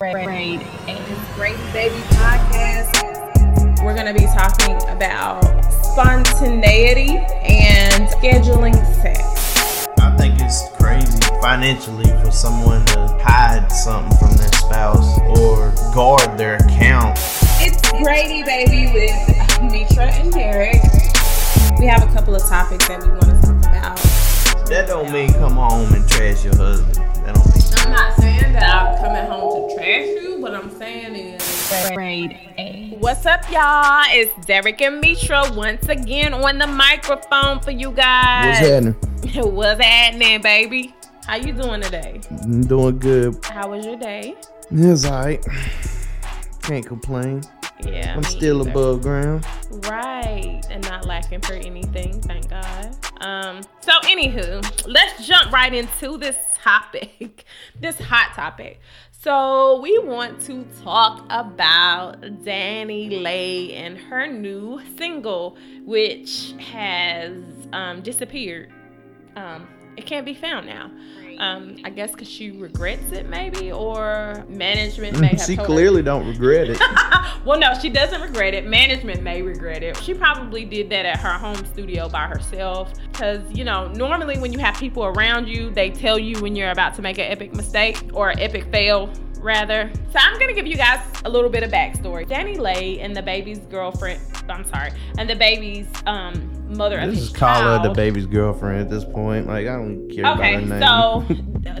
Grade A. Grady Baby Podcast. We're going to be talking about spontaneity and scheduling sex. I think it's crazy financially for someone to hide something from their spouse or guard their account. It's Grady Baby with Mitra and Derek. We have a couple of topics that we want to talk about. That don't mean come home and trash your husband. That don't mean. I'm not saying that I'm coming home to trash you. What I'm saying is. Grade A. What's up, y'all? It's Derek and Mitra once again on the microphone for you guys. What's happening? What's happening, baby? How you doing today? I'm doing good. How was your day? It's alright. Can't complain. Yeah, I'm still either. above ground. Right, and not lacking for anything, thank God. Um, so anywho, let's jump right into this topic, this hot topic. So we want to talk about DaniLeigh and her new single, which has um, disappeared. Um, it can't be found now. Um, I guess because she regrets it, maybe, or management may have She told her- clearly don't regret it. well, no, she doesn't regret it. Management may regret it. She probably did that at her home studio by herself. Because, you know, normally when you have people around you, they tell you when you're about to make an epic mistake or an epic fail, rather. So I'm going to give you guys a little bit of backstory. DaniLeigh and DaBaby's girlfriend, I'm sorry, and DaBaby's um, mother of This his is her the baby's girlfriend at this point. Like I don't care Okay, about her name. so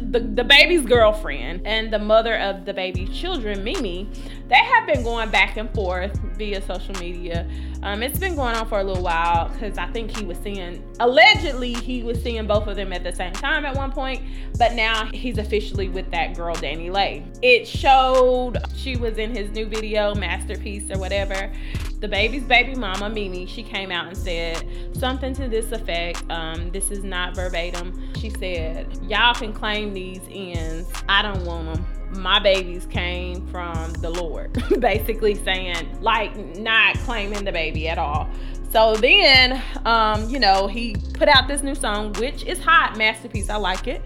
the, DaBaby's girlfriend and the mother of DaBaby's children, Mimi, they have been going back and forth via social media. Um, it's been going on for a little while because I think he was seeing, allegedly, he was seeing both of them at the same time at one point, but now he's officially with that girl, DaniLeigh. It showed she was in his new video, Masterpiece or whatever. DaBaby's baby mama, Mimi, she came out and said something to this effect. Um, this is not verbatim. She said, Y'all can claim these ends. I don't want them. My babies came from the Lord. Basically saying, like, not claiming the baby at all. So then, um, you know, he put out this new song, which is hot, masterpiece. I like it.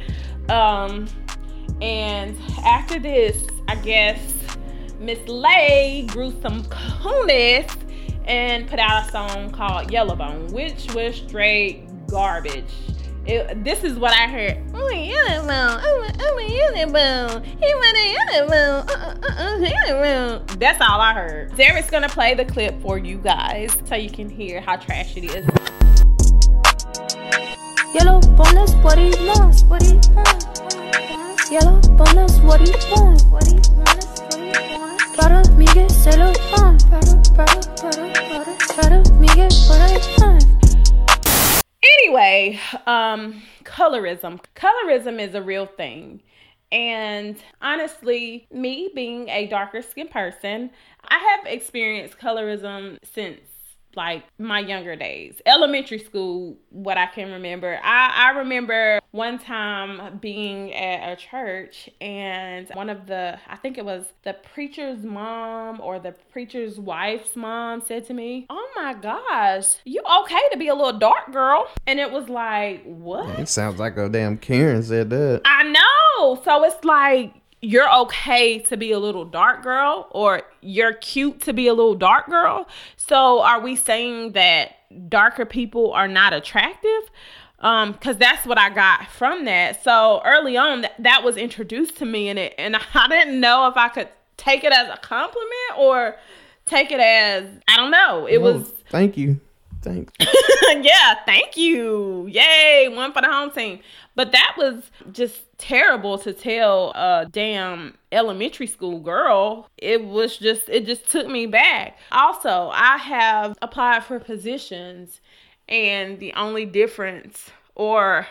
Um, and after this, I guess Miss Leigh grew some coolness and put out a song called Yellowbone, which was straight garbage. It, this is what I heard. Oh, Yellowbone. Oh, Yellowbone. He a. Uh, uh, uh, Yellowbone. That's all I heard. Derek's gonna play the clip for you guys so you can hear how trash it is. Yellow bonus, do you um, colorism. Colorism is a real thing. And honestly, me being a darker skinned person, I have experienced colorism since like my younger days. Elementary school, what I can remember. I, I remember one time being at a church and one of the, I think it was the preacher's mom or the preacher's wife's mom said to me, Oh my gosh, you okay to be a little dark girl? And it was like, What? It sounds like a damn Karen said that. I know. So it's like you're okay to be a little dark girl or you're cute to be a little dark girl. So are we saying that darker people are not attractive? Um cuz that's what I got from that. So early on that, that was introduced to me in it and I didn't know if I could take it as a compliment or take it as I don't know. It was Thank you. Thanks. yeah, thank you. Yay, one for the home team. But that was just terrible to tell a damn elementary school girl. It was just, it just took me back. Also, I have applied for positions, and the only difference, or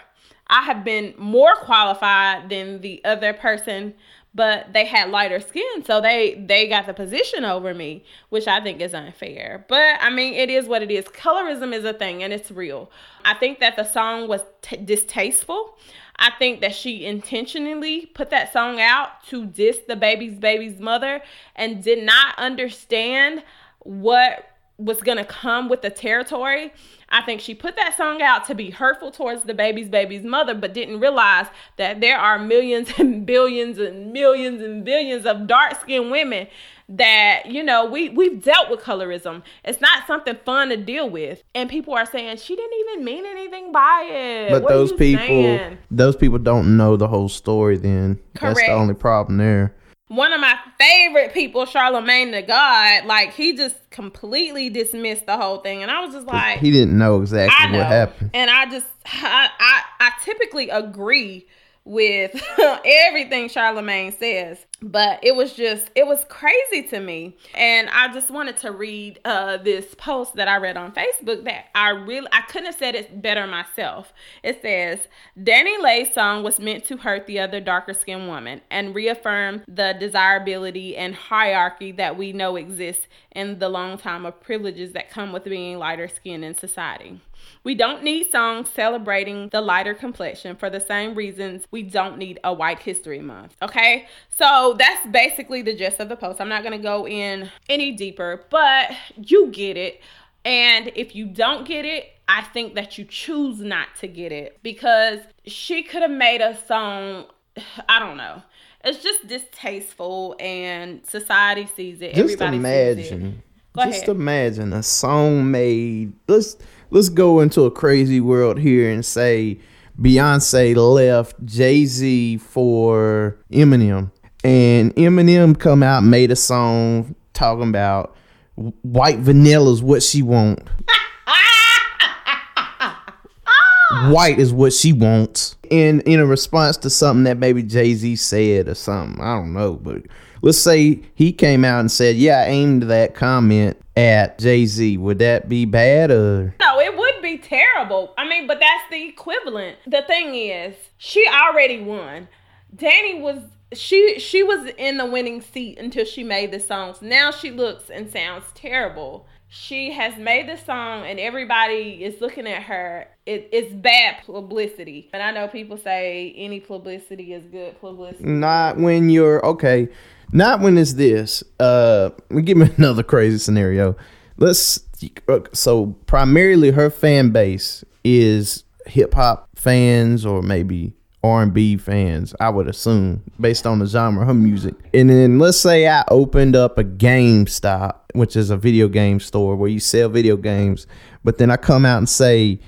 I have been more qualified than the other person but they had lighter skin so they they got the position over me which i think is unfair. But i mean it is what it is. Colorism is a thing and it's real. I think that the song was t- distasteful. I think that she intentionally put that song out to diss DaBaby's baby's mother and did not understand what was gonna come with the territory. I think she put that song out to be hurtful towards DaBaby's baby's mother, but didn't realize that there are millions and billions and millions and billions of dark skinned women that you know we we've dealt with colorism it's not something fun to deal with and people are saying she didn't even mean anything by it But What those people, saying? those people don't know the whole story. Then that's the only problem there. One of my favorite people Charlamagne tha God like he just completely dismissed the whole thing and i was just like he didn't know exactly know. what happened. And I just I, I I typically agree with everything Charlamagne says, but it was just it was crazy to me. And I just wanted to read uh this post that I read on Facebook that I really I couldn't have said it better myself. It says DaniLeigh's song was meant to hurt the other darker skinned woman and reaffirm the desirability and hierarchy that we know exists in the long time of privileges that come with being lighter skinned in society. We don't need songs celebrating the lighter complexion for the same reasons we don't need a White History Month. Okay, so that's basically the gist of the post. I'm not gonna go in any deeper, but you get it. And if you don't get it, I think that you choose not to get it because she could have made a song. I don't know. It's just distasteful, and society sees it. Just Everybody sees it. imagine. Go just ahead. imagine a song made. Let's let's go into a crazy world here and say Beyonce left Jay Z for Eminem, and Eminem come out made a song talking about white vanilla is what she want. White is what she wants. In in a response to something that maybe Jay Z said or something. I don't know. But let's say he came out and said, Yeah, I aimed that comment at Jay Z. Would that be bad or No, it would be terrible. I mean, but that's the equivalent. The thing is, she already won. Dani was she she was in the winning seat until she made the songs. Now she looks and sounds terrible. She has made the song and everybody is looking at her. It, it's bad publicity. And I know people say any publicity is good publicity. not when you're okay? Not when it's this. Uh give me another crazy scenario. Let's so primarily her fan base is hip hop fans or maybe R&B fans, I would assume, based on the genre her music. And then let's say I opened up a GameStop, which is a video game store where you sell video games, but then I come out and say,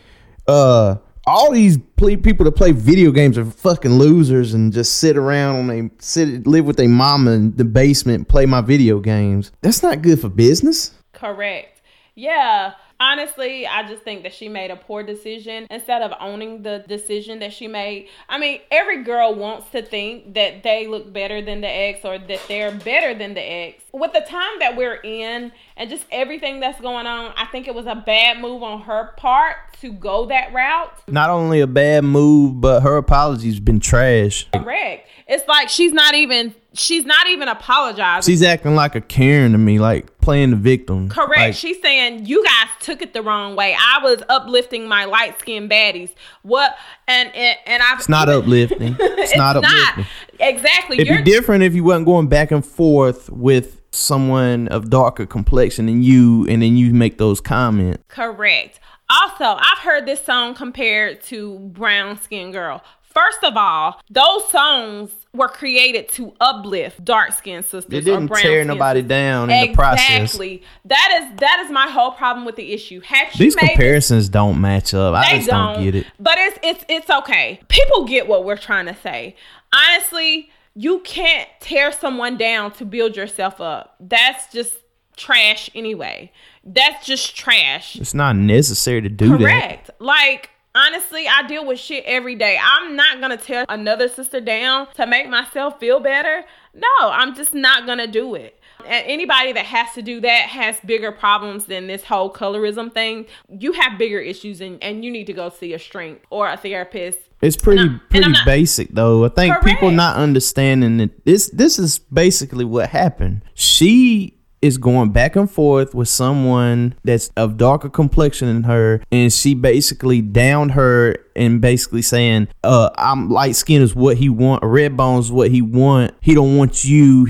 uh, all these ple- people that play video games are fucking losers and just sit around on they sit live with their mama in the basement, play my video games. That's not good for business. Correct. Yeah. Honestly, I just think that she made a poor decision instead of owning the decision that she made. I mean, every girl wants to think that they look better than the ex or that they're better than the ex. With the time that we're in and just everything that's going on, I think it was a bad move on her part to go that route. Not only a bad move, but her apology's been trash. Correct. It's like she's not even she's not even apologizing. She's acting like a Karen to me, like playing the victim. Correct. Like, She's saying you guys took it the wrong way. I was uplifting my light skinned baddies. What and and, and I've it's not uplifting. It's, not uplifting. Exactly. It'd You're be different if you wasn't going back and forth with someone of darker complexion than you, and then you make those comments. correct. Also, I've heard this song compared to Brown Skin Girl. First of all, those songs were created to uplift dark skinned sisters. They didn't tear nobody sisters. down in the process. Exactly. That is that is my whole problem with the issue. These comparisons don't match up. I just don't. get it. But it's it's it's okay. People get what we're trying to say. Honestly, you can't tear someone down to build yourself up. That's just trash anyway. That's just trash. It's not necessary to do that. Correct. Like honestly, I deal with shit every day. I'm not gonna tear another sister down to make myself feel better. No, I'm just not gonna do it. And anybody that has to do that has bigger problems than this whole colorism thing. You have bigger issues and, and you need to go see a shrink or a therapist. It's pretty pretty not- basic though. I think people not understanding that this this is basically what happened. She is going back and forth with someone that's of darker complexion than her and she basically downed her and basically saying uh i'm light skin is what he want red bones what he want. He don't want you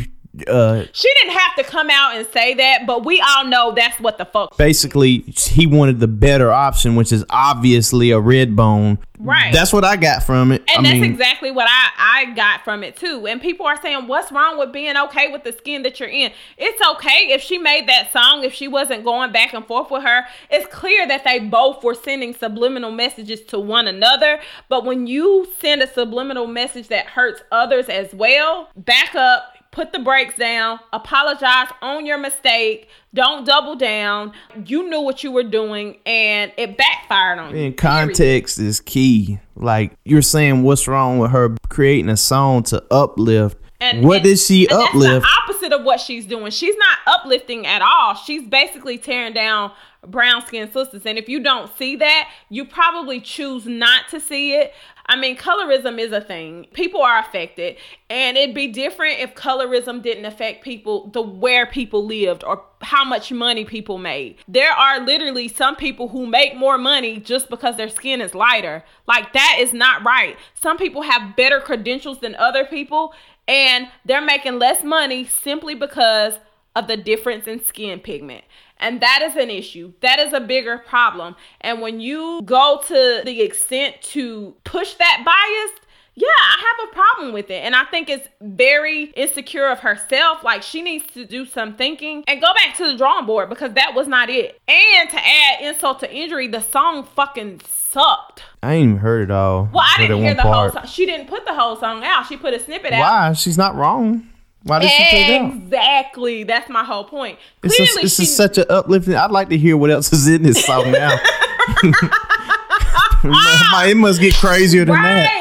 uh, She didn't have to come out and say that, but we all know that's what the fuck. basically he wanted the better option, which is obviously a red bone. Right. That's what I got from it. And I that's mean, exactly what I, I got from it too. And people are saying, what's wrong with being okay with the skin that you're in? It's okay if she made that song, if she wasn't going back and forth with her. It's clear that they both were sending subliminal messages to one another. But when you send a subliminal message that hurts others as well, back up. Put the brakes down, apologize, own your mistake, don't double down. You knew what you were doing and it backfired on you. And context is key. Like you're saying, what's wrong with her creating a song to uplift? what and- did she and uplift? Opposite of what she's doing. She's not uplifting at all. She's basically tearing down brown skinned sisters. And if you don't see that, you probably choose not to see it. I mean, colorism is a thing. People are affected, and it'd be different if colorism didn't affect people, the where people lived or how much money people made. There are literally some people who make more money just because their skin is lighter. Like that is not right. Some people have better credentials than other people, and they're making less money simply because of the difference in skin pigment. And that is an issue. That is a bigger problem. And when you go to the extent to push that bias, yeah, I have a problem with it. And I think it's very insecure of herself. Like she needs to do some thinking and go back to the drawing board because that was not it. And to add insult to injury, the song fucking sucked. I ain't even heard it all. Well, I didn't hear the whole song. She didn't put the whole song out. She put a snippet out. Why? She's not wrong. Why did she take it out? Exactly. That's my whole point. It's, Clearly, a, it's she, such an uplifting. I'd like to hear what else is in this song now. it must get crazier than that.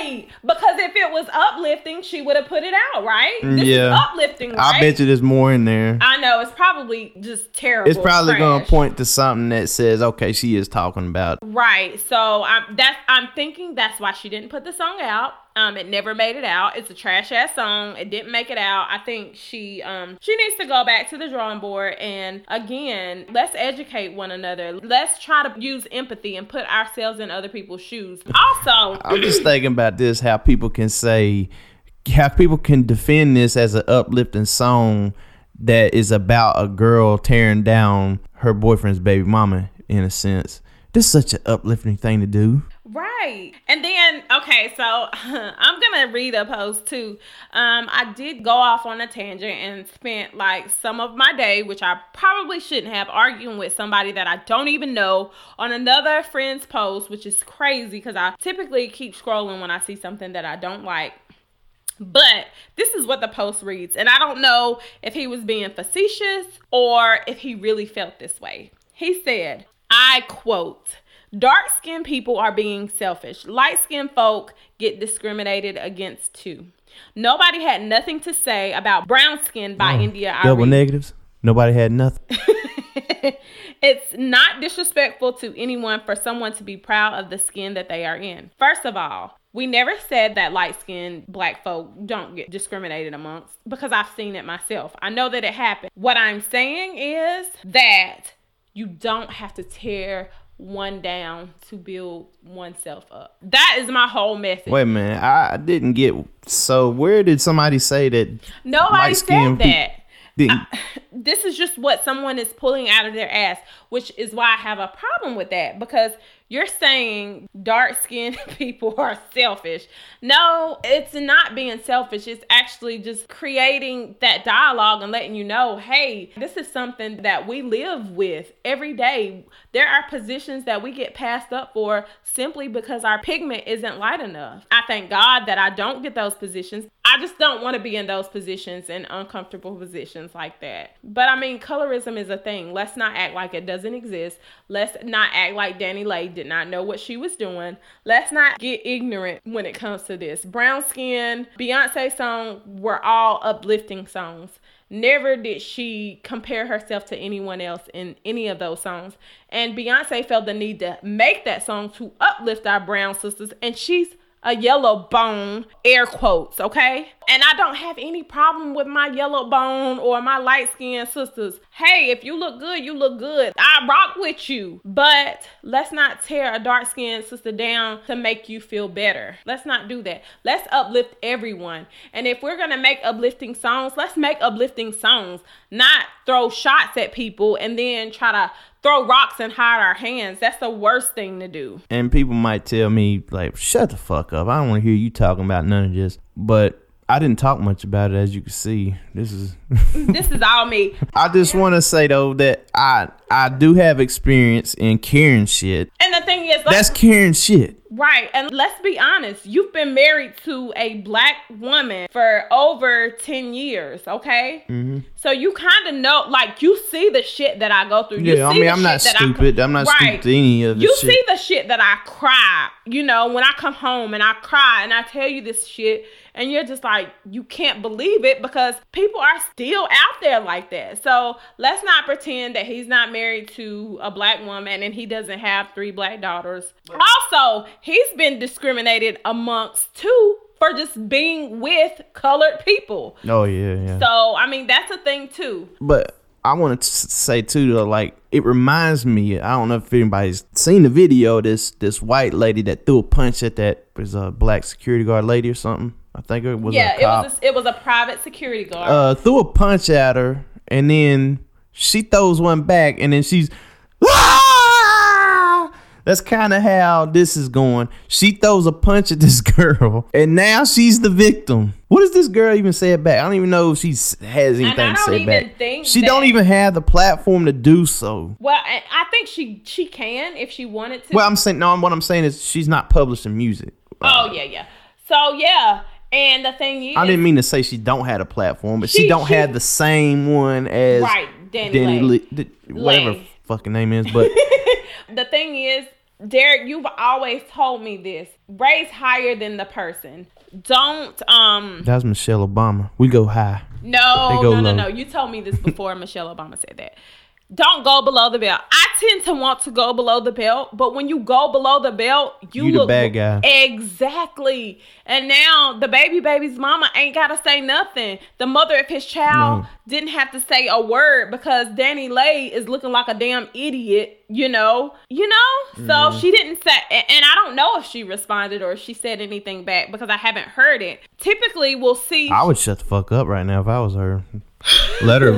Because if it was uplifting, she would have put it out, right? This Yeah. is uplifting, right? I bet you there's more in there. I know it's probably just terrible. It's probably gonna point to something that says, "Okay, she is talking about." Right. So I'm that's I'm thinking that's why she didn't put the song out. Um, it never made it out. It's a trash ass song. It didn't make it out. I think she um she needs to go back to the drawing board and again, let's educate one another. Let's try to use empathy and put ourselves in other people's shoes. Also, I'm just thinking about this: how people can say, how people can defend this as an uplifting song that is about a girl tearing down her boyfriend's baby mama. In a sense, this is such an uplifting thing to do. Right. And then, okay, so I'm to read a post too. Um, I did go off on a tangent and spent like some of my day, which I probably shouldn't have, arguing with somebody that I don't even know on another friend's post, which is crazy because I typically keep scrolling when I see something that I don't like. But this is what the post reads, and I don't know if he was being facetious or if he really felt this way. He said, I quote, Dark skinned people are being selfish. Light skinned folk get discriminated against too. Nobody had nothing to say about brown skin by India Double negatives. Nobody had nothing. it's not disrespectful to anyone for someone to be proud of the skin that they are in. First of all, we never said that light skinned black folk don't get discriminated amongst because I've seen it myself. I know that it happened. What I'm saying is that you don't have to tear one down to build oneself up. That is my whole message. Wait a minute, I I didn't get. So where did somebody say that? Nobody said that. Didn't, this is just what someone is pulling out of their ass, which is why I have a problem with that because you're saying dark skinned people are selfish. No, it's not being selfish. It's actually just creating that dialogue and letting you know, hey, this is something that we live with every day. There are positions that we get passed up for simply because our pigment isn't light enough. I thank God that I don't get those positions. I just don't want to be in those positions and uncomfortable positions like that. But I mean, colorism is a thing. Let's not act like it doesn't exist. Let's not act like DaniLeigh did not know what she was doing. Let's not get ignorant when it comes to this. Brown skin, Beyonce song were all uplifting songs. Never did she compare herself to anyone else in any of those songs. And Beyonce felt the need to make that song to uplift our brown sisters. And she's a yellow bone, air quotes, okay? And I don't have any problem with my yellow bone or my light skinned sisters. Hey, if you look good, you look good. I rock with you. But let's not tear a dark skinned sister down to make you feel better. Let's not do that. Let's uplift everyone. And if we're gonna make uplifting songs, let's make uplifting songs, not throw shots at people and then try to throw rocks and hide our hands. That's the worst thing to do. And people might tell me like, "Shut the fuck up! I don't want to hear you talking about none of this." But I didn't talk much about it, as you can see. This is. this is all me. I just want to say though that I I do have experience in carrying shit. And the thing is, That's carrying shit. Right. And let's be honest, you've been married to a black woman for over 10 years, okay? Mm-hmm. So you kind of know, like, you see the shit that I go through. You Yeah, I mean, I'm not shit I- stupid. I'm not stupid to any of this You shit. see the shit that I cry, you know, when I come home and I cry and I tell you this shit, and you're just like, you can't believe it because people are still out there like that. So let's not pretend that he's not married to a black woman and he doesn't have three black daughters. Also, he's been discriminated amongst two for just being with colored people. Oh yeah, yeah. So, I mean, that's a thing too. But I want to say too, though, like it reminds me. I don't know if anybody's seen the video. This this white lady that threw a punch at that was a black security guard lady or something. I think it was yeah, a it was a, it was a private security guard. uh, threw a punch at her, and then she throws one back, and then she's. "Ah!" That's kind of how this is going. She throws a punch at this girl, and now she's the victim. What does this girl even say back? I don't even know if she has anything to say even back. think she that- don't even have the platform to do so. Well, I, think she she can if she wanted to. Well, I'm saying no. What I'm saying is she's not publishing music. oh yeah, yeah. So yeah, and the thing is, I didn't mean to say she don't have a platform, but she, She- don't she- have the same one as Right, DaniLeigh. Th- whatever Lay. fucking name is. But the thing is, Derek, you've always told me this: raise higher than the person. Don't um that's Michelle Obama. We go high. no go no no low. no. You told me this before Michelle Obama said that. Don't go below the belt. I tend to want to go below the belt, but when you go below the belt, you, You look bad guy. Exactly. And now DaBaby baby's mama ain't gotta say nothing. The mother of his child No. didn't have to say a word because DaniLeigh is looking like a damn idiot, you know? You know? So Mm-hmm. she didn't say and I don't know if she responded or if she said anything back because I haven't heard it. Typically we'll see I would shut the fuck up right now if I was her. Let her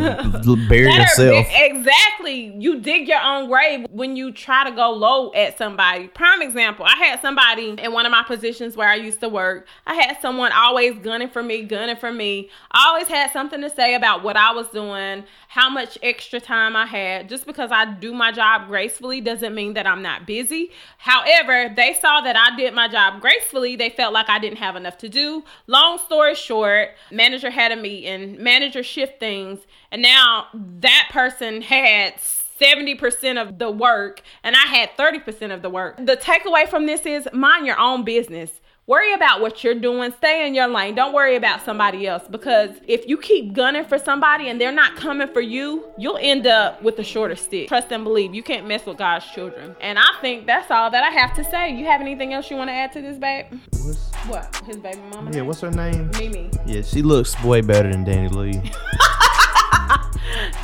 bury Let herself. be- exactly. You dig your own grave when you try to go low at somebody. Prime example, I had somebody in one of my positions where I used to work. I had someone always gunning for me, gunning for me. I always had something to say about what I was doing, how much extra time I had. Just because I do my job gracefully doesn't mean that I'm not busy. However, they saw that I did my job gracefully. They felt like I didn't have enough to do. Long story short, manager had a meeting, manager shift things, and now that person had 70% of the work and I had 30% of the work. The takeaway from this is mind your own business. Worry about what you're doing. Stay in your lane. Don't worry about somebody else because if you keep gunning for somebody and they're not coming for you, you'll end up with the shorter stick. Trust and believe. You can't mess with God's children. And I think that's all that I have to say. You have anything else you want to add to this, babe? What's- What? His baby mama? yeah, name? what's her name? Mimi. Yeah, she looks way better than DaniLeigh.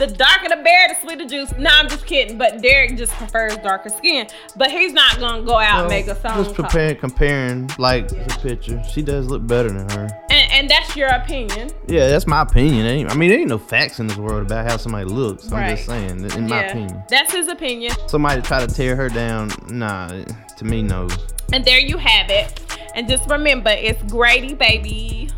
The darker the bear, the sweeter juice. No, I'm just kidding. But Derek just prefers darker skin. But he's not gonna go out and make a song. Just preparing, comparing like the picture. She does look better than her. And, and that's your opinion. Yeah, that's my opinion. I mean, there ain't no facts in this world about how somebody looks. I'm Right. just saying, in my yeah, opinion. that's his opinion. Somebody try to tear her down. Nah, to me, no. And there you have it. And just remember, it's Grady, baby.